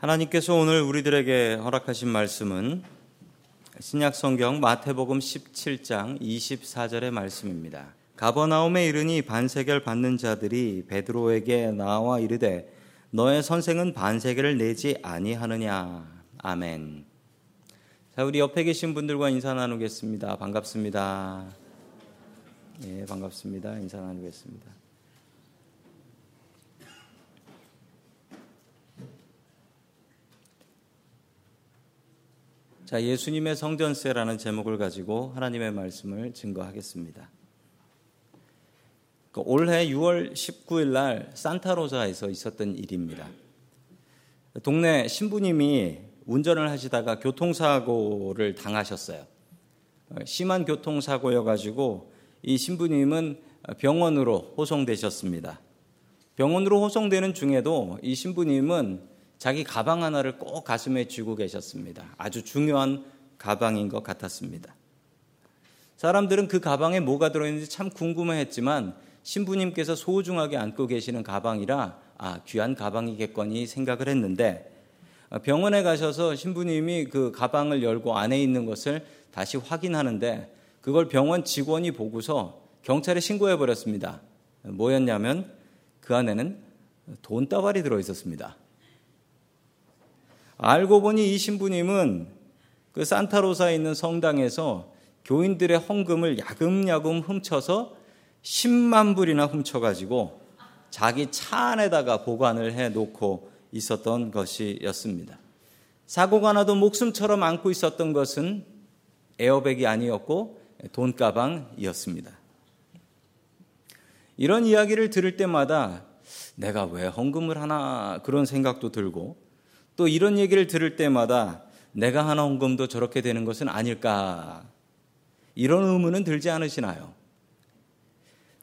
하나님께서 오늘 우리들에게 허락하신 말씀은 신약 성경 마태복음 17장 24절의 말씀입니다. 가버나움에 이르니 반세겔 받는 자들이 베드로에게 나와 이르되 너의 선생은 반세겔을 내지 아니하느냐. 아멘. 자, 우리 옆에 계신 분들과 인사 나누겠습니다. 반갑습니다. 예, 반갑습니다. 인사 나누겠습니다. 자, 예수님의 성전세라는 제목을 가지고 하나님의 말씀을 증거하겠습니다. 그 올해 6월 19일 날 산타로자에서 있었던 일입니다. 동네 신부님이 운전을 하시다가 교통사고를 당하셨어요. 심한 교통사고여가지고 이 신부님은 병원으로 호송되셨습니다. 병원으로 호송되는 중에도 이 신부님은 자기 가방 하나를 꼭 가슴에 쥐고 계셨습니다. 아주 중요한 가방인 것 같았습니다. 사람들은 그 가방에 뭐가 들어있는지 참 궁금해했지만 신부님께서 소중하게 안고 계시는 가방이라 아, 귀한 가방이겠거니 생각을 했는데 병원에 가셔서 신부님이 그 가방을 열고 안에 있는 것을 다시 확인하는데 그걸 병원 직원이 보고서 경찰에 신고해 버렸습니다. 뭐였냐면 그 안에는 돈다발이 들어 있었습니다. 알고 보니 이 신부님은 그 산타로사에 있는 성당에서 교인들의 헌금을 야금야금 훔쳐서 10만 불이나 훔쳐가지고 자기 차 안에다가 보관을 해 놓고 있었던 것이었습니다. 사고가 나도 목숨처럼 안고 있었던 것은 에어백이 아니었고 돈가방이었습니다. 이런 이야기를 들을 때마다 내가 왜 헌금을 하나 그런 생각도 들고 또 이런 얘기를 들을 때마다 내가 하나 헌금도 저렇게 되는 것은 아닐까 이런 의문은 들지 않으시나요?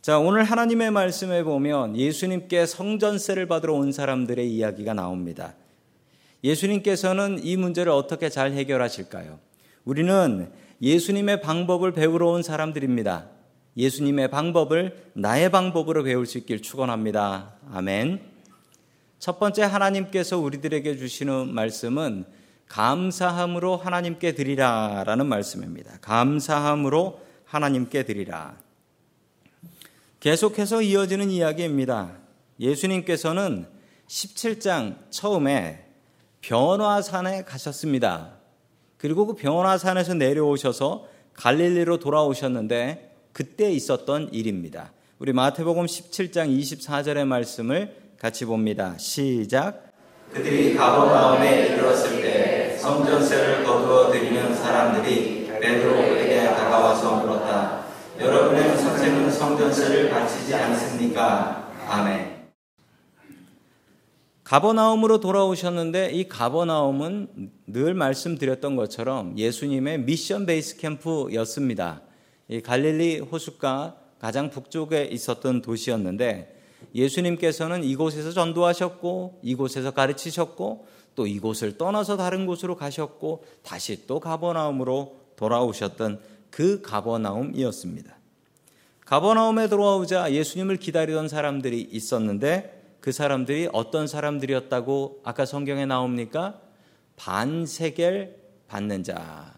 자, 오늘 하나님의 말씀에 보면 예수님께 성전세를 받으러 온 사람들의 이야기가 나옵니다. 예수님께서는 이 문제를 어떻게 잘 해결하실까요? 우리는 예수님의 방법을 배우러 온 사람들입니다. 예수님의 방법을 나의 방법으로 배울 수 있길 축원합니다. 아멘. 첫 번째 하나님께서 우리들에게 주시는 말씀은 감사함으로 하나님께 드리라 라는 말씀입니다. 감사함으로 하나님께 드리라. 계속해서 이어지는 이야기입니다. 예수님께서는 17장 처음에 변화산에 가셨습니다. 그리고 그 변화산에서 내려오셔서 갈릴리로 돌아오셨는데 그때 있었던 일입니다. 우리 마태복음 17장 24절의 말씀을 같이 봅니다. 시작. 그들이 가버나움에 이르렀을 때 성전세를 거두어 드리는 사람들이 베드로에게 다가와서 물었다. 여러분의 선생은 성전세를 바치지 않습니까? 아멘. 가버나움으로 돌아오셨는데 이 가버나움은 늘 말씀드렸던 것처럼 예수님의 미션 베이스 캠프였습니다. 이 갈릴리 호숫가 가장 북쪽에 있었던 도시였는데 예수님께서는 이곳에서 전도하셨고 이곳에서 가르치셨고 또 이곳을 떠나서 다른 곳으로 가셨고 다시 또 가버나움으로 돌아오셨던 그 가버나움이었습니다. 가버나움에 돌아오자 예수님을 기다리던 사람들이 있었는데 그 사람들이 어떤 사람들이었다고 아까 성경에 나옵니까? 반세겔 받는 자.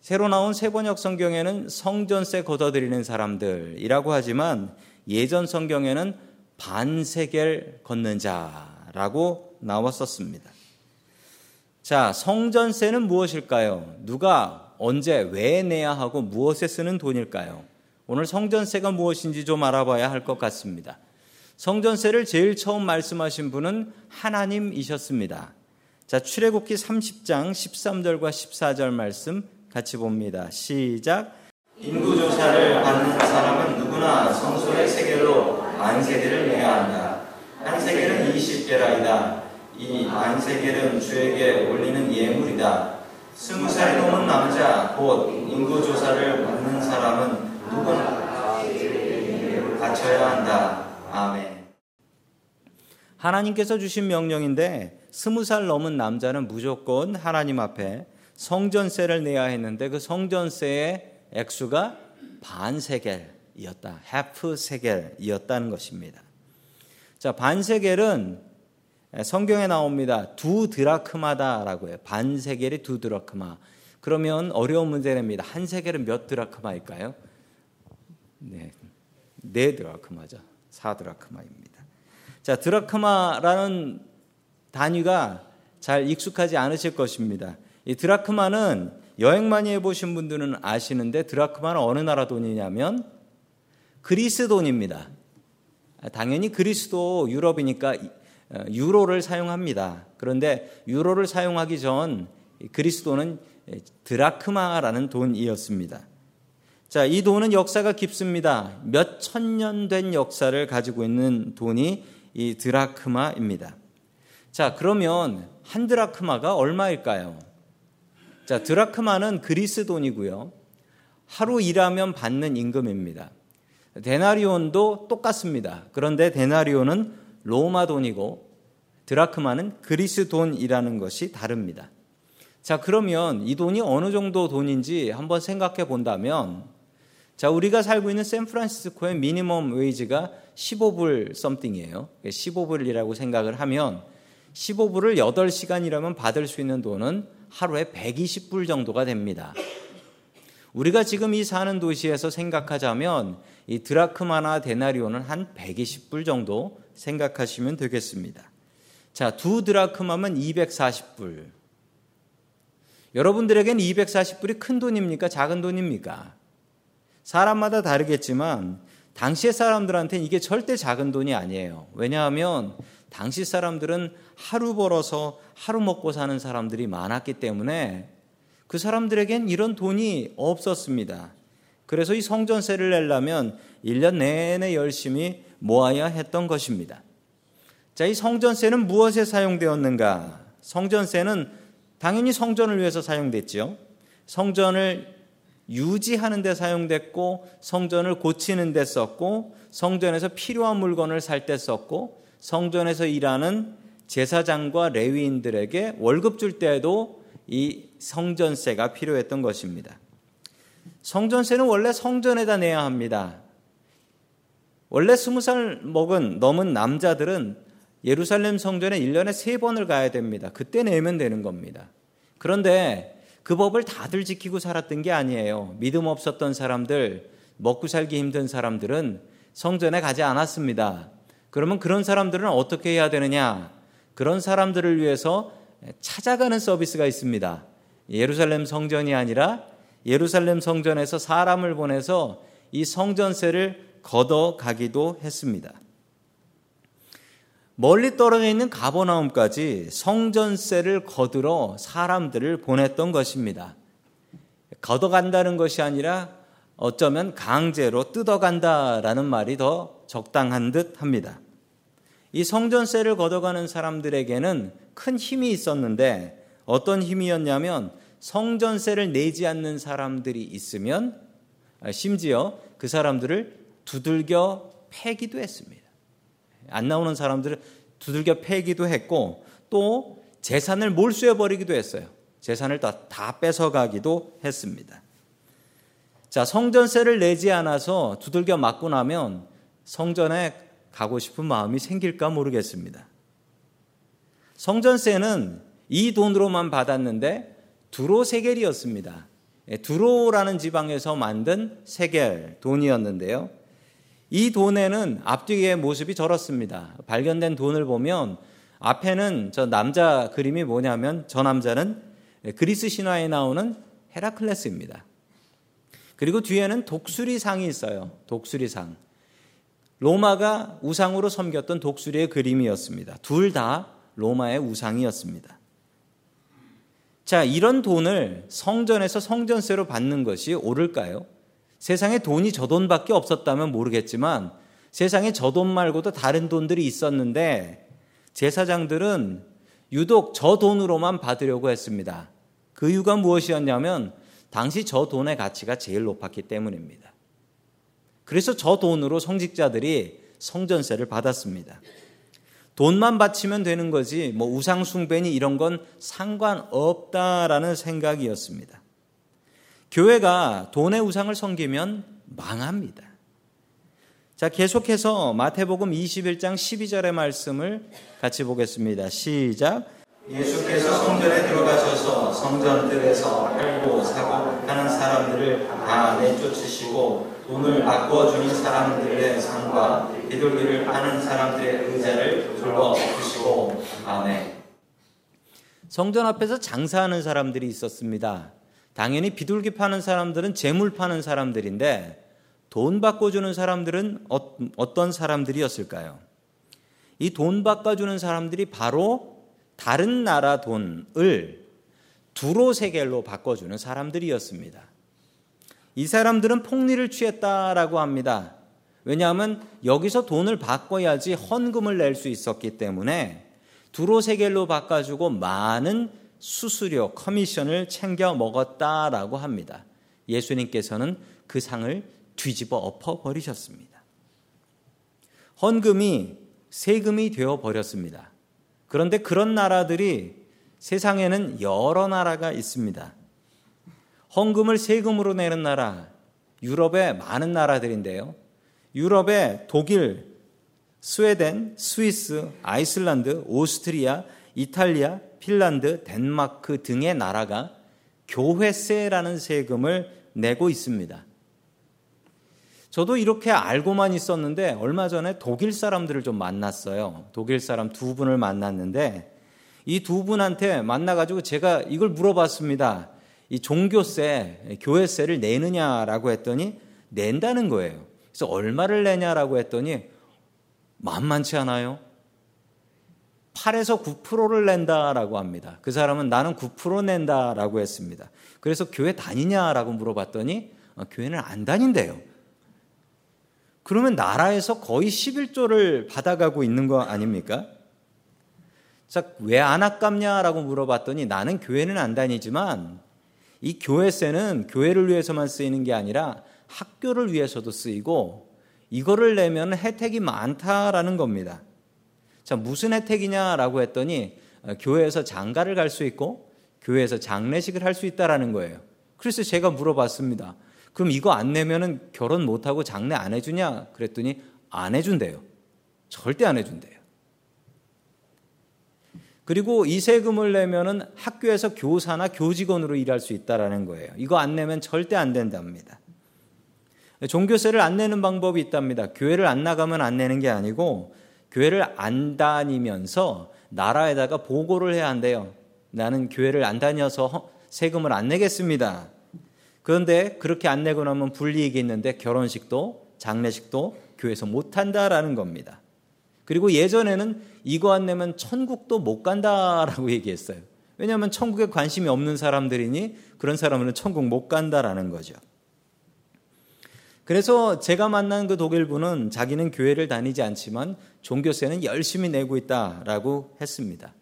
새로 나온 세번역 성경에는 성전세 걷어들이는 사람들이라고 하지만 예전 성경에는 반세겔 걷는 자라고 나왔었습니다. 자, 성전세는 무엇일까요? 누가 언제 왜 내야 하고 무엇에 쓰는 돈일까요? 오늘 성전세가 무엇인지 좀 알아봐야 할 것 같습니다. 성전세를 제일 처음 말씀하신 분은 하나님이셨습니다. 자, 출애굽기 30장 13절과 14절 말씀 같이 봅니다. 시작. 인구조사를 받는 사람은 누구나 성소의 세겔로 만세겔을 내야 한다. 한 세겔은 20개라이다. 이 만세겔은 주에게 올리는 예물이다. 스무 살 넘은 남자 곧 인구조사를 받는 사람은 누구나 바쳐야 한다. 아멘. 하나님께서 주신 명령인데 스무 살 넘은 남자는 무조건 하나님 앞에 성전세를 내야 했는데 그 성전세의 액수가 반세겔이었다. 하프 세겔이었다는 것입니다. 자, 반세겔은 성경에 나옵니다. 두 드라크마다라고 해요. 반 세겔이 두 드라크마. 그러면 어려운 문제랍니다. 한 세겔은 몇 드라크마일까요? 네, 네 드라크마죠. 4 드라크마입니다. 자, 드라크마라는 단위가 잘 익숙하지 않으실 것입니다. 이 드라크마는 여행 많이 해보신 분들은 아시는데 드라크마는 어느 나라 돈이냐면 그리스 돈입니다. 당연히 그리스도 유럽이니까 어, 유로를 사용합니다. 그런데 유로를 사용하기 전 그리스도는 드라크마라는 돈이었습니다. 자, 이 돈은 역사가 깊습니다. 몇 천 년 된 역사를 가지고 있는 돈이 이 드라크마입니다. 자, 그러면 한 드라크마가 얼마일까요? 자, 드라크마는 그리스 돈이고요. 하루 일하면 받는 임금입니다. 데나리온도 똑같습니다. 그런데 데나리온은 로마 돈이고 드라크마는 그리스 돈이라는 것이 다릅니다. 자, 그러면 이 돈이 어느 정도 돈인지 한번 생각해 본다면 자, 우리가 살고 있는 샌프란시스코의 미니멈 웨이지가 15불 썸띵이에요. 15불이라고 생각을 하면 15불을 8시간 이라면 받을 수 있는 돈은 하루에 120불 정도가 됩니다. 우리가 지금 이 사는 도시에서 생각하자면 이 드라크마나 데나리오는 한 120불 정도 생각하시면 되겠습니다. 자, 두 드라크마면 240불. 여러분들에겐 240불이 큰 돈입니까? 작은 돈입니까? 사람마다 다르겠지만 당시의 사람들한테는 이게 절대 작은 돈이 아니에요. 왜냐하면 당시 사람들은 하루 벌어서 하루 먹고 사는 사람들이 많았기 때문에 그 사람들에겐 이런 돈이 없었습니다. 그래서 이 성전세를 내려면 1년 내내 열심히 모아야 했던 것입니다. 자, 이 성전세는 무엇에 사용되었는가? 성전세는 당연히 성전을 위해서 사용됐죠. 성전을 유지하는 데 사용됐고 성전을 고치는 데 썼고 성전에서 필요한 물건을 살 때 썼고 성전에서 일하는 제사장과 레위인들에게 월급 줄 때에도 이 성전세가 필요했던 것입니다. 성전세는 원래 성전에다 내야 합니다. 원래 스무 살 먹은 넘은 남자들은 예루살렘 성전에 1년에 세 번을 가야 됩니다. 그때 내면 되는 겁니다. 그런데 그 법을 다들 지키고 살았던 게 아니에요. 믿음 없었던 사람들, 먹고 살기 힘든 사람들은 성전에 가지 않았습니다. 그러면 그런 사람들은 어떻게 해야 되느냐? 그런 사람들을 위해서 찾아가는 서비스가 있습니다. 예루살렘 성전이 아니라 예루살렘 성전에서 사람을 보내서 이 성전세를 걷어 가기도 했습니다. 멀리 떨어져 있는 가버나움까지 성전세를 거들어 사람들을 보냈던 것입니다. 걷어간다는 것이 아니라 어쩌면 강제로 뜯어간다라는 말이 더 적당한 듯 합니다. 이 성전세를 걷어가는 사람들에게는 큰 힘이 있었는데 어떤 힘이었냐면 성전세를 내지 않는 사람들이 있으면 심지어 그 사람들을 두들겨 패기도 했습니다. 안 나오는 사람들을 두들겨 패기도 했고 또 재산을 몰수해 버리기도 했어요. 재산을 다, 다 뺏어가기도 했습니다. 자, 성전세를 내지 않아서 두들겨 맞고 나면 성전에 가고 싶은 마음이 생길까 모르겠습니다. 성전세는 이 돈으로만 받았는데 두로 세겔이었습니다. 예, 두로라는 지방에서 만든 세겔 돈이었는데요. 이 돈에는 앞뒤의 모습이 저렇습니다. 발견된 돈을 보면 앞에는 저 남자 그림이 뭐냐면 저 남자는 그리스 신화에 나오는 헤라클레스입니다. 그리고 뒤에는 독수리상이 있어요. 독수리상. 로마가 우상으로 섬겼던 독수리의 그림이었습니다. 둘 다 로마의 우상이었습니다. 자, 이런 돈을 성전에서 성전세로 받는 것이 옳을까요? 세상에 돈이 저 돈밖에 없었다면 모르겠지만 세상에 저 돈 말고도 다른 돈들이 있었는데 제사장들은 유독 저 돈으로만 받으려고 했습니다. 그 이유가 무엇이었냐면 당시 저 돈의 가치가 제일 높았기 때문입니다. 그래서 저 돈으로 성직자들이 성전세를 받았습니다. 돈만 바치면 되는 거지 뭐 우상숭배니 이런 건 상관없다라는 생각이었습니다. 교회가 돈의 우상을 섬기면 망합니다. 자, 계속해서 마태복음 21장 12절의 말씀을 같이 보겠습니다. 시작. 예수께서 성전에 들어가셔서 성전들에서 팔고 사고 하는 사람들을 다 내쫓으시고 돈을 바꿔주는 사람들의 상과 비둘기를 파는 사람들의 의자를 불러 엎으시고 아멘. 성전 앞에서 장사하는 사람들이 있었습니다. 당연히 비둘기 파는 사람들은 재물 파는 사람들인데 돈 바꿔주는 사람들은 어, 어떤 사람들이었을까요? 이 돈 바꿔주는 사람들이 바로 다른 나라 돈을 두로 세겔로 바꿔주는 사람들이었습니다. 이 사람들은 폭리를 취했다라고 합니다. 왜냐하면 여기서 돈을 바꿔야지 헌금을 낼 수 있었기 때문에 두로 세겔로 바꿔주고 많은 수수료, 커미션을 챙겨 먹었다라고 합니다. 예수님께서는 그 상을 뒤집어 엎어 버리셨습니다. 헌금이 세금이 되어 버렸습니다. 그런데 그런 나라들이 세상에는 여러 나라가 있습니다. 헌금을 세금으로 내는 나라, 유럽의 많은 나라들인데요. 유럽의 독일, 스웨덴, 스위스, 아이슬란드, 오스트리아, 이탈리아, 핀란드, 덴마크 등의 나라가 교회세라는 세금을 내고 있습니다. 저도 이렇게 알고만 있었는데 얼마 전에 독일 사람들을 좀 만났어요. 독일 사람 두 분을 만났는데 이 두 분한테 만나가지고 제가 이걸 물어봤습니다. 이 종교세, 교회세를 내느냐라고 했더니 낸다는 거예요. 그래서 얼마를 내냐라고 했더니 만만치 않아요. 8에서 9%를 낸다라고 합니다. 그 사람은 나는 9% 낸다라고 했습니다. 그래서 교회 다니냐라고 물어봤더니 어, 교회는 안 다닌대요. 그러면 나라에서 거의 11조를 받아가고 있는 거 아닙니까? 자, 왜 안 아깝냐라고 물어봤더니 나는 교회는 안 다니지만 이 교회세는 교회를 위해서만 쓰이는 게 아니라 학교를 위해서도 쓰이고 이거를 내면 혜택이 많다라는 겁니다. 자, 무슨 혜택이냐라고 했더니 어, 교회에서 장가를 갈 수 있고 교회에서 장례식을 할 수 있다라는 거예요. 그래서 제가 물어봤습니다. 그럼 이거 안 내면은 결혼 못 하고 장례 안 해주냐? 그랬더니 안 해준대요. 절대 안 해준대요. 그리고 이 세금을 내면은 학교에서 교사나 교직원으로 일할 수 있다라는 거예요. 이거 안 내면 절대 안 된답니다. 종교세를 안 내는 방법이 있답니다. 교회를 안 나가면 안 내는 게 아니고 교회를 안 다니면서 나라에다가 보고를 해야 한대요. 나는 교회를 안 다녀서 세금을 안 내겠습니다. 그런데 그렇게 안 내고 나면 불이익이 있는데 결혼식도 장례식도 교회에서 못 한다라는 겁니다. 그리고 예전에는 이거 안 내면 천국도 못 간다라고 얘기했어요. 왜냐하면 천국에 관심이 없는 사람들이니 그런 사람은 천국 못 간다라는 거죠. 그래서 제가 만난 그 독일 분은 자기는 교회를 다니지 않지만 종교세는 열심히 내고 있다라고 했습니다.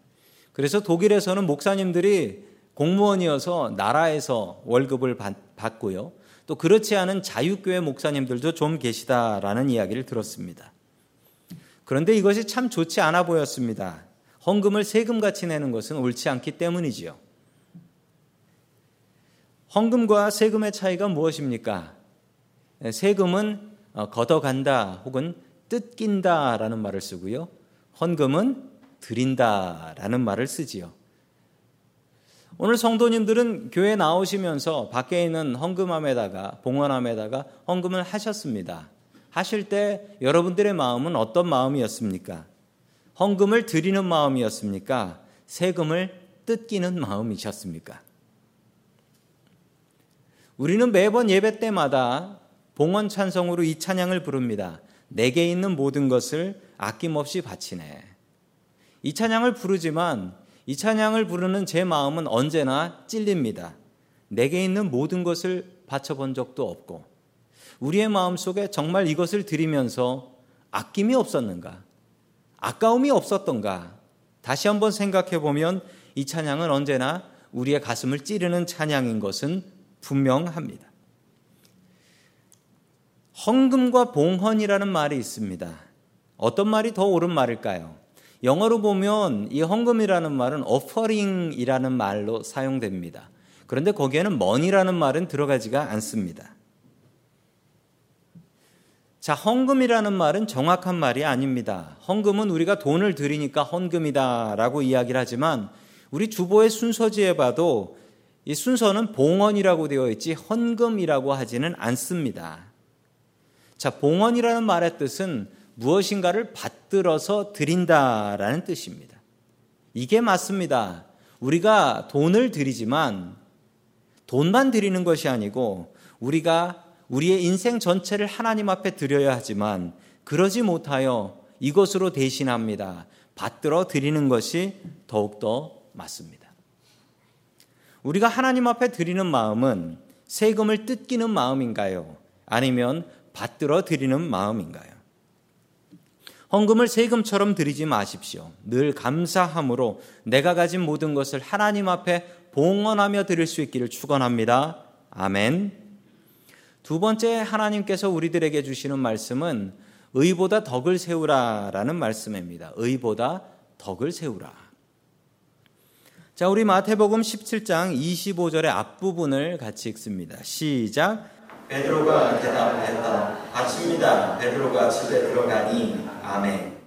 그래서 독일에서는 목사님들이 공무원이어서 나라에서 월급을 받 고요. 또 그렇지 않은 자유교회 목사님들도 좀 계시다라는 이야기를 들었습니다. 그런데 이것이 참 좋지 않아 보였습니다. 헌금을 세금같이 내는 것은 옳지 않기 때문이지요. 헌금과 세금의 차이가 무엇입니까? 세금은 어, 걷어간다 혹은 뜯긴다라는 말을 쓰고요. 헌금은 드린다라는 말을 쓰지요. 오늘 성도님들은 교회 나오시면서 밖에 있는 헌금함에다가 봉헌함에다가 헌금을 하셨습니다. 하실 때 여러분들의 마음은 어떤 마음이었습니까? 헌금을 드리는 마음이었습니까? 세금을 뜯기는 마음이셨습니까? 우리는 매번 예배 때마다 봉헌 찬성으로 이 찬양을 부릅니다. 내게 있는 모든 것을 아낌없이 바치네. 이 찬양을 부르지만 이 찬양을 부르는 제 마음은 언제나 찔립니다. 내게 있는 모든 것을 바쳐본 적도 없고, 우리의 마음 속에 정말 이것을 드리면서 아낌이 없었는가? 아까움이 없었던가? 다시 한번 생각해 보면 이 찬양은 언제나 우리의 가슴을 찌르는 찬양인 것은 분명합니다. 헌금과 봉헌이라는 말이 있습니다. 어떤 말이 더 옳은 말일까요? 영어로 보면 이 헌금이라는 말은 offering이라는 말로 사용됩니다. 그런데 거기에는 money라는 말은 들어가지가 않습니다. 자, 헌금이라는 말은 정확한 말이 아닙니다. 헌금은 우리가 돈을 드리니까 헌금이다라고 이야기를 하지만 우리 주보의 순서지에 봐도 이 순서는 봉헌이라고 되어 있지 헌금이라고 하지는 않습니다. 자, 봉헌이라는 말의 뜻은 무엇인가를 받들어서 드린다라는 뜻입니다. 이게 맞습니다. 우리가 돈을 드리지만 돈만 드리는 것이 아니고 우리가 우리의 인생 전체를 하나님 앞에 드려야 하지만 그러지 못하여 이것으로 대신합니다. 받들어 드리는 것이 더욱더 맞습니다. 우리가 하나님 앞에 드리는 마음은 세금을 뜯기는 마음인가요? 아니면 받들어 드리는 마음인가요? 헌금을 세금처럼 드리지 마십시오. 늘 감사함으로 내가 가진 모든 것을 하나님 앞에 봉헌하며 드릴 수 있기를 축원합니다. 아멘. 두 번째 하나님께서 우리들에게 주시는 말씀은 의보다 덕을 세우라라는 말씀입니다. 의보다 덕을 세우라. 자, 우리 마태복음 17장 25절의 앞부분을 같이 읽습니다. 시작. 베드로가 대답했다. 아침이다. 베드로가 집에 들어가니 아멘.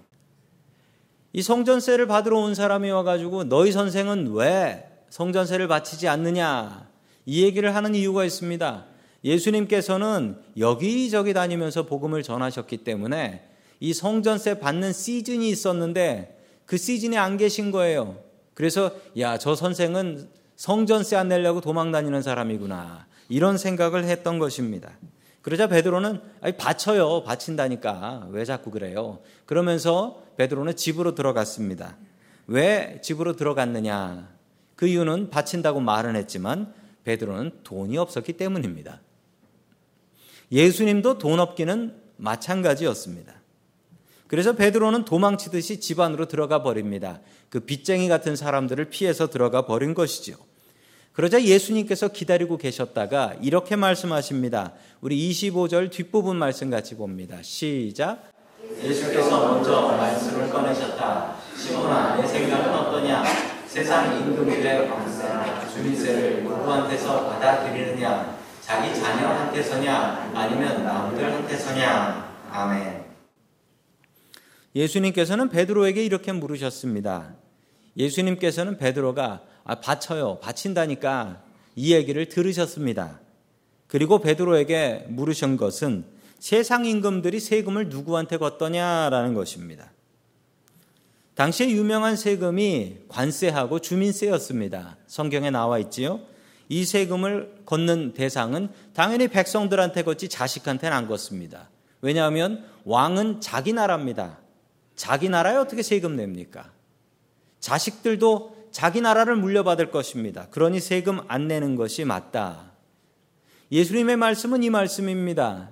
이 성전세를 받으러 온 사람이 와가지고 너희 선생은 왜 성전세를 바치지 않느냐 이 얘기를 하는 이유가 있습니다. 예수님께서는 여기저기 다니면서 복음을 전하셨기 때문에 이 성전세 받는 시즌이 있었는데 그 시즌에 안 계신 거예요. 그래서 야, 저 선생은 성전세 안 내려고 도망 다니는 사람이구나. 이런 생각을 했던 것입니다. 그러자 베드로는 아니 바쳐요. 바친다니까. 왜 자꾸 그래요? 그러면서 베드로는 집으로 들어갔습니다. 왜 집으로 들어갔느냐? 그 이유는 바친다고 말은 했지만 베드로는 돈이 없었기 때문입니다. 예수님도 돈 없기는 마찬가지였습니다. 그래서 베드로는 도망치듯이 집 안으로 들어가 버립니다. 그 빚쟁이 같은 사람들을 피해서 들어가 버린 것이죠. 그러자 예수님께서 기다리고 계셨다가 이렇게 말씀하십니다. 우리 25절 뒷부분 말씀 같이 봅니다. 시작. 예수께서 먼저 말씀을 꺼내셨다. 시몬아, 내 생각은 어떠냐? 세상 임금들의 관세나 주민세를 누구한테서 받아들이느냐? 자기 자녀한테서냐? 아니면 남들한테서냐? 아멘. 예수님께서는 베드로에게 이렇게 물으셨습니다. 예수님께서는 베드로가 아, 바쳐요. 바친다니까 이 얘기를 들으셨습니다. 그리고 베드로에게 물으신 것은 세상 임금들이 세금을 누구한테 걷더냐라는 것입니다. 당시에 유명한 세금이 관세하고 주민세였습니다. 성경에 나와 있지요. 이 세금을 걷는 대상은 당연히 백성들한테 걷지 자식한테는 안 걷습니다. 왜냐하면 왕은 자기 나라입니다. 자기 나라에 어떻게 세금 냅니까? 자식들도 자기 나라를 물려받을 것입니다. 그러니 세금 안 내는 것이 맞다. 예수님의 말씀은 이 말씀입니다.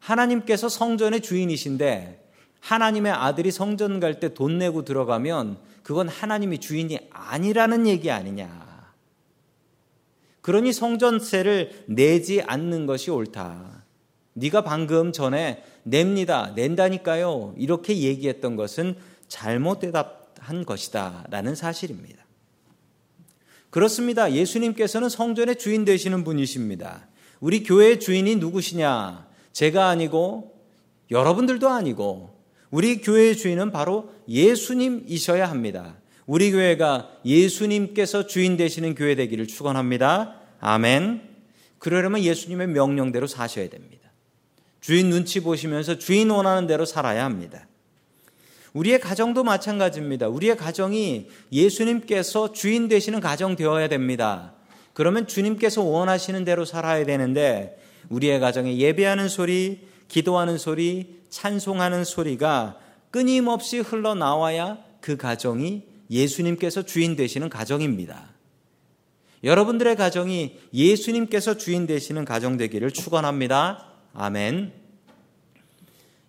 하나님께서 성전의 주인이신데 하나님의 아들이 성전 갈 때 돈 내고 들어가면 그건 하나님이 주인이 아니라는 얘기 아니냐. 그러니 성전세를 내지 않는 것이 옳다. 네가 방금 전에 냅니다. 낸다니까요. 이렇게 얘기했던 것은 잘못 대답한 것이다. 라는 사실입니다. 그렇습니다. 예수님께서는 성전의 주인 되시는 분이십니다. 우리 교회의 주인이 누구시냐? 제가 아니고 여러분들도 아니고 우리 교회의 주인은 바로 예수님이셔야 합니다. 우리 교회가 예수님께서 주인 되시는 교회 되기를 축원합니다. 아멘. 그러려면 예수님의 명령대로 사셔야 됩니다. 주인 눈치 보시면서 주인 원하는 대로 살아야 합니다. 우리의 가정도 마찬가지입니다. 우리의 가정이 예수님께서 주인 되시는 가정 되어야 됩니다. 그러면 주님께서 원하시는 대로 살아야 되는데 우리의 가정에 예배하는 소리, 기도하는 소리, 찬송하는 소리가 끊임없이 흘러나와야 그 가정이 예수님께서 주인 되시는 가정입니다. 여러분들의 가정이 예수님께서 주인 되시는 가정 되기를 축원합니다. 아멘.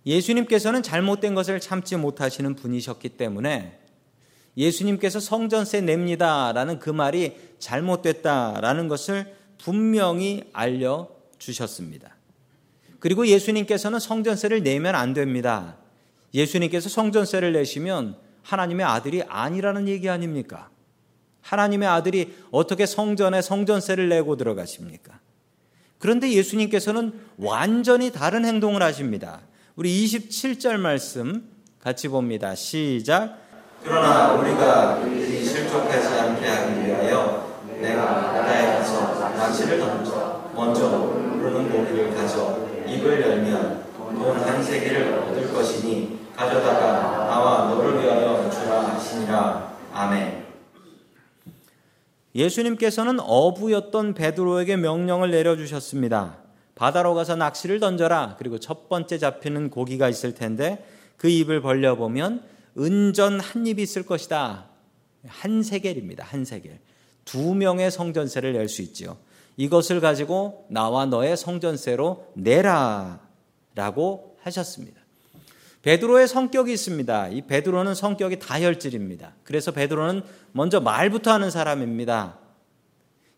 예수님께서는 잘못된 것을 참지 못하시는 분이셨기 때문에 예수님께서 성전세 냅니다라는 그 말이 잘못됐다라는 것을 분명히 알려 주셨습니다. 그리고 예수님께서는 성전세를 내면 안 됩니다. 예수님께서 성전세를 내시면 하나님의 아들이 아니라는 얘기 아닙니까? 하나님의 아들이 어떻게 성전에 성전세를 내고 들어가십니까? 그런데 예수님께서는 완전히 다른 행동을 하십니다. 우리 27절 말씀 같이 봅니다. 시작. 그러나 우리가 그들이 실족하지 않게 하기 위하여 내가 바다에 가서 낚시를 던져 먼저 부르는 고기를 가져 입을 열면 돈 한 세계를 얻을 것이니 가져다가 나와 너를 위하여 주라 하시니라. 아멘. 예수님께서는 어부였던 베드로에게 명령을 내려 주셨습니다. 바다로 가서 낚시를 던져라. 그리고 첫 번째 잡히는 고기가 있을 텐데 그 입을 벌려보면 은전 한 입이 있을 것이다. 한 세겔입니다. 한 세겔. 두 명의 성전세를 낼 수 있지요. 이것을 가지고 나와 너의 성전세로 내라. 라고 하셨습니다. 베드로의 성격이 있습니다. 이 베드로는 성격이 다혈질입니다. 그래서 베드로는 먼저 말부터 하는 사람입니다.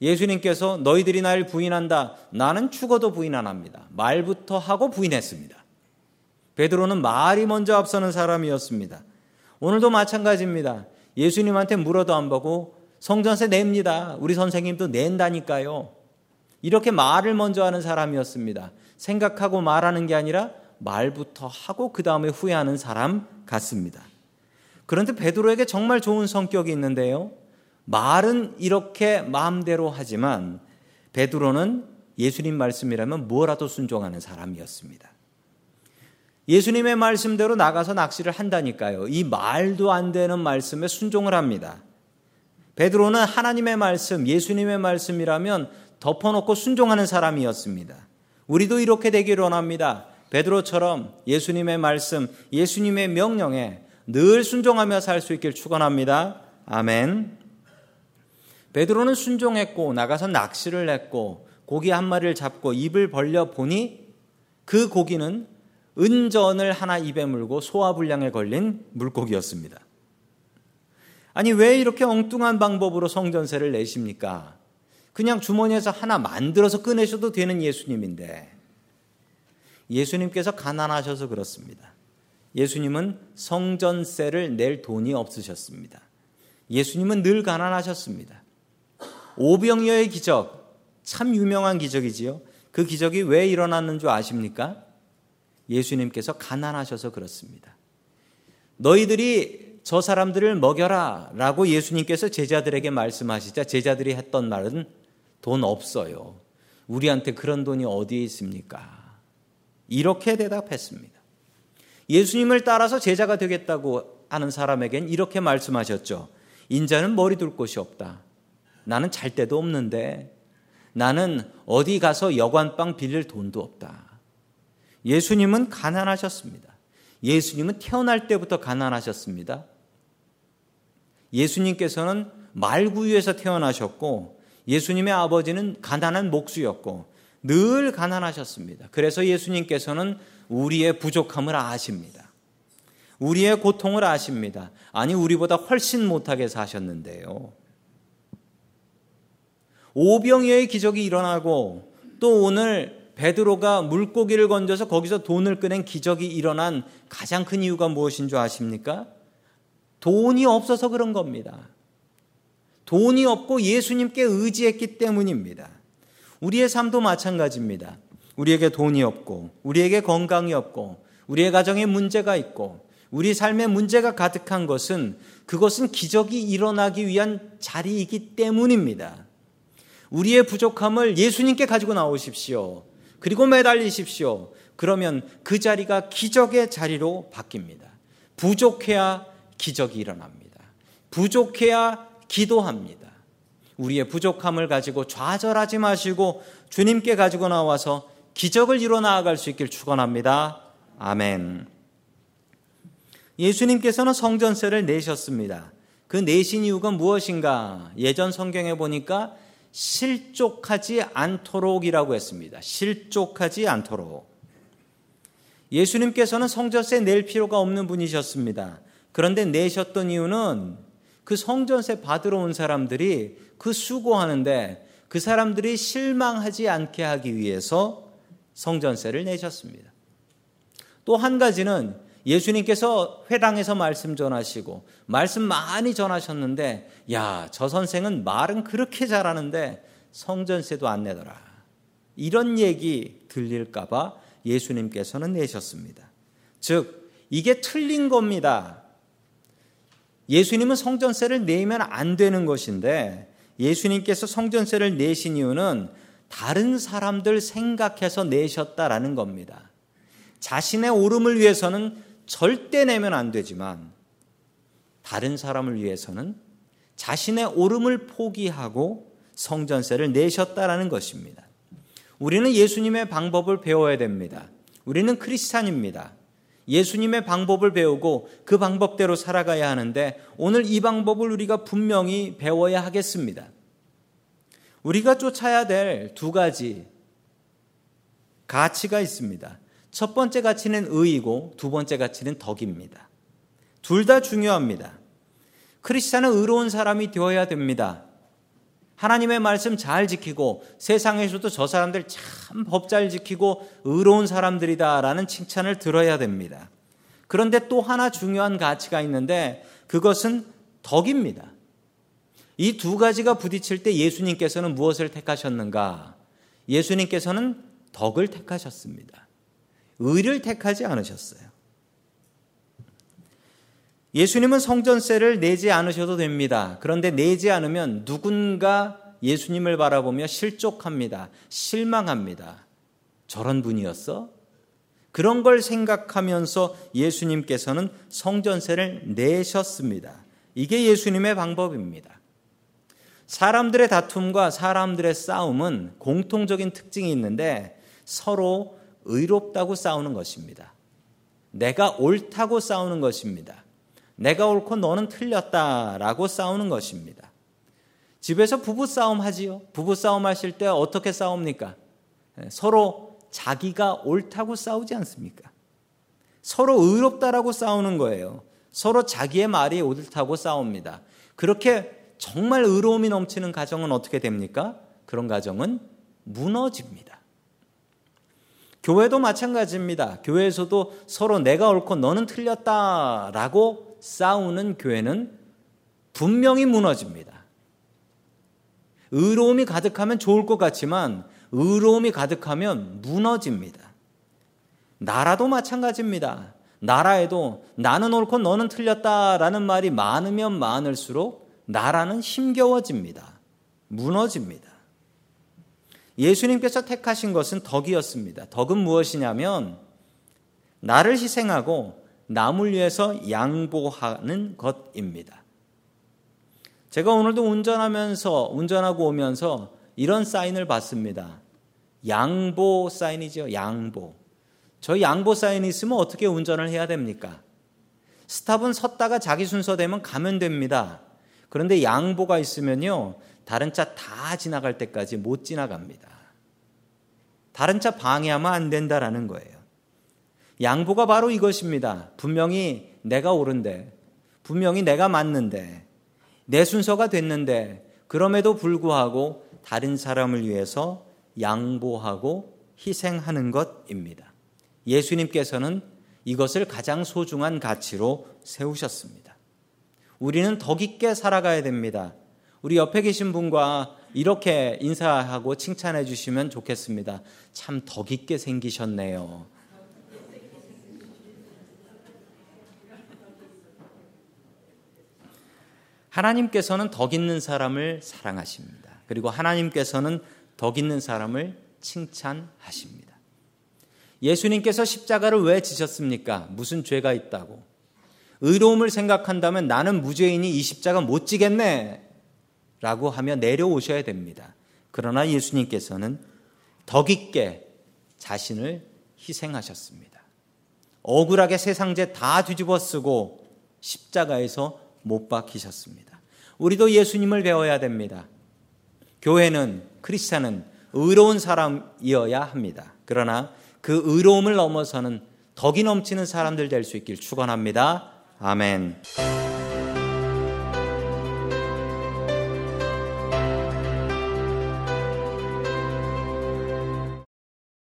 예수님께서 너희들이 날 부인한다. 나는 죽어도 부인 안 합니다. 말부터 하고 부인했습니다. 베드로는 말이 먼저 앞서는 사람이었습니다. 오늘도 마찬가지입니다. 예수님한테 물어도 안 보고 성전세 냅니다. 우리 선생님도 낸다니까요. 이렇게 말을 먼저 하는 사람이었습니다. 생각하고 말하는 게 아니라 말부터 하고 그 다음에 후회하는 사람 같습니다. 그런데 베드로에게 정말 좋은 성격이 있는데요. 말은 이렇게 마음대로 하지만 베드로는 예수님 말씀이라면 뭐라도 순종하는 사람이었습니다. 예수님의 말씀대로 나가서 낚시를 한다니까요. 이 말도 안 되는 말씀에 순종을 합니다. 베드로는 하나님의 말씀, 예수님의 말씀이라면 덮어놓고 순종하는 사람이었습니다. 우리도 이렇게 되기를 원합니다. 베드로처럼 예수님의 말씀, 예수님의 명령에 늘 순종하며 살 수 있길 축원합니다. 아멘. 베드로는 순종했고 나가서 낚시를 했고 고기 한 마리를 잡고 입을 벌려 보니 그 고기는 은전을 하나 입에 물고 소화 불량에 걸린 물고기였습니다. 아니 왜 이렇게 엉뚱한 방법으로 성전세를 내십니까? 그냥 주머니에서 하나 만들어서 꺼내셔도 되는 예수님인데 예수님께서 가난하셔서 그렇습니다. 예수님은 성전세를 낼 돈이 없으셨습니다. 예수님은 늘 가난하셨습니다. 오병이어의 기적, 참 유명한 기적이지요. 그 기적이 왜 일어났는 줄 아십니까? 예수님께서 가난하셔서 그렇습니다. 너희들이 저 사람들을 먹여라 라고 예수님께서 제자들에게 말씀하시자 제자들이 했던 말은 돈 없어요. 우리한테 그런 돈이 어디에 있습니까? 이렇게 대답했습니다. 예수님을 따라서 제자가 되겠다고 하는 사람에겐 이렇게 말씀하셨죠. 인자는 머리 둘 곳이 없다. 나는 잘 데도 없는데 나는 어디 가서 여관방 빌릴 돈도 없다. 예수님은 가난하셨습니다. 예수님은 태어날 때부터 가난하셨습니다. 예수님께서는 말구유에서 태어나셨고 예수님의 아버지는 가난한 목수였고 늘 가난하셨습니다. 그래서 예수님께서는 우리의 부족함을 아십니다. 우리의 고통을 아십니다. 아니, 우리보다 훨씬 못하게 사셨는데요. 오병이어의 기적이 일어나고 또 오늘 베드로가 물고기를 건져서 거기서 돈을 꺼낸 기적이 일어난 가장 큰 이유가 무엇인 줄 아십니까? 돈이 없어서 그런 겁니다. 돈이 없고 예수님께 의지했기 때문입니다. 우리의 삶도 마찬가지입니다. 우리에게 돈이 없고, 우리에게 건강이 없고, 우리의 가정에 문제가 있고, 우리 삶에 문제가 가득한 것은 그것은 기적이 일어나기 위한 자리이기 때문입니다. 우리의 부족함을 예수님께 가지고 나오십시오. 그리고 매달리십시오. 그러면 그 자리가 기적의 자리로 바뀝니다. 부족해야 기적이 일어납니다. 부족해야 기도합니다. 우리의 부족함을 가지고 좌절하지 마시고 주님께 가지고 나와서 기적을 이뤄 나아갈 수 있길 축원합니다. 아멘. 예수님께서는 성전세를 내셨습니다. 그 내신 이유가 무엇인가? 예전 성경에 보니까 실족하지 않도록이라고 했습니다. 실족하지 않도록. 예수님께서는 성전세 낼 필요가 없는 분이셨습니다. 그런데 내셨던 이유는 그 성전세 받으러 온 사람들이 그 수고하는데 그 사람들이 실망하지 않게 하기 위해서 성전세를 내셨습니다. 또 한 가지는 예수님께서 회당에서 말씀 전하시고 말씀 많이 전하셨는데 야, 저 선생은 말은 그렇게 잘하는데 성전세도 안 내더라. 이런 얘기 들릴까 봐 예수님께서는 내셨습니다. 즉, 이게 틀린 겁니다. 예수님은 성전세를 내면 안 되는 것인데 예수님께서 성전세를 내신 이유는 다른 사람들 생각해서 내셨다라는 겁니다. 자신의 오름을 위해서는 절대 내면 안 되지만 다른 사람을 위해서는 자신의 오름을 포기하고 성전세를 내셨다라는 것입니다. 우리는 예수님의 방법을 배워야 됩니다. 우리는 크리스찬입니다. 예수님의 방법을 배우고 그 방법대로 살아가야 하는데 오늘 이 방법을 우리가 분명히 배워야 하겠습니다. 우리가 쫓아야 될 두 가지 가치가 있습니다. 첫 번째 가치는 의이고 두 번째 가치는 덕입니다. 둘 다 중요합니다. 크리스찬은 의로운 사람이 되어야 됩니다. 하나님의 말씀 잘 지키고 세상에서도 저 사람들 참 법 잘 지키고 의로운 사람들이다라는 칭찬을 들어야 됩니다. 그런데 또 하나 중요한 가치가 있는데 그것은 덕입니다. 이 두 가지가 부딪힐 때 예수님께서는 무엇을 택하셨는가? 예수님께서는 덕을 택하셨습니다. 의를 택하지 않으셨어요. 예수님은 성전세를 내지 않으셔도 됩니다. 그런데 내지 않으면 누군가 예수님을 바라보며 실족합니다. 실망합니다. 저런 분이었어? 그런 걸 생각하면서 예수님께서는 성전세를 내셨습니다. 이게 예수님의 방법입니다. 사람들의 다툼과 사람들의 싸움은 공통적인 특징이 있는데 서로 의롭다고 싸우는 것입니다. 내가 옳다고 싸우는 것입니다. 내가 옳고 너는 틀렸다라고 싸우는 것입니다. 집에서 부부 싸움 하지요. 부부 싸움 하실 때 어떻게 싸웁니까? 예, 서로 자기가 옳다고 싸우지 않습니까? 서로 의롭다라고 싸우는 거예요. 서로 자기의 말이 옳다고 싸웁니다. 그렇게 정말 의로움이 넘치는 가정은 어떻게 됩니까? 그런 가정은 무너집니다. 교회도 마찬가지입니다. 교회에서도 서로 내가 옳고 너는 틀렸다라고 싸우는 교회는 분명히 무너집니다. 의로움이 가득하면 좋을 것 같지만 의로움이 가득하면 무너집니다. 나라도 마찬가지입니다. 나라에도 나는 옳고 너는 틀렸다라는 말이 많으면 많을수록 나라는 힘겨워집니다. 무너집니다. 예수님께서 택하신 것은 덕이었습니다. 덕은 무엇이냐면 나를 희생하고 남을 위해서 양보하는 것입니다. 제가 오늘도 운전하면서 운전하고 오면서 이런 사인을 봤습니다. 양보 사인이죠. 양보. 저 양보 사인이 있으면 어떻게 운전을 해야 됩니까? 스탑은 섰다가 자기 순서 되면 가면 됩니다. 그런데 양보가 있으면요. 다른 차 다 지나갈 때까지 못 지나갑니다. 다른 차 방해하면 안 된다라는 거예요. 양보가 바로 이것입니다. 분명히 내가 옳은데, 분명히 내가 맞는데, 내 순서가 됐는데, 그럼에도 불구하고 다른 사람을 위해서 양보하고 희생하는 것입니다. 예수님께서는 이것을 가장 소중한 가치로 세우셨습니다. 우리는 덕 있게 살아가야 됩니다. 우리 옆에 계신 분과 이렇게 인사하고 칭찬해 주시면 좋겠습니다. 참 덕 있게 생기셨네요. 하나님께서는 덕 있는 사람을 사랑하십니다. 그리고 하나님께서는 덕 있는 사람을 칭찬하십니다. 예수님께서 십자가를 왜 지셨습니까? 무슨 죄가 있다고? 의로움을 생각한다면 나는 무죄인이 이 십자가 못 지겠네. 라고 하며 내려오셔야 됩니다. 그러나 예수님께서는 덕 있게 자신을 희생하셨습니다. 억울하게 세상제 다 뒤집어 쓰고 십자가에서 못 박히셨습니다. 우리도 예수님을 배워야 됩니다. 교회는 크리스찬은 의로운 사람이어야 합니다. 그러나 그 의로움을 넘어서는 덕이 넘치는 사람들 될 수 있길 축원합니다. 아멘.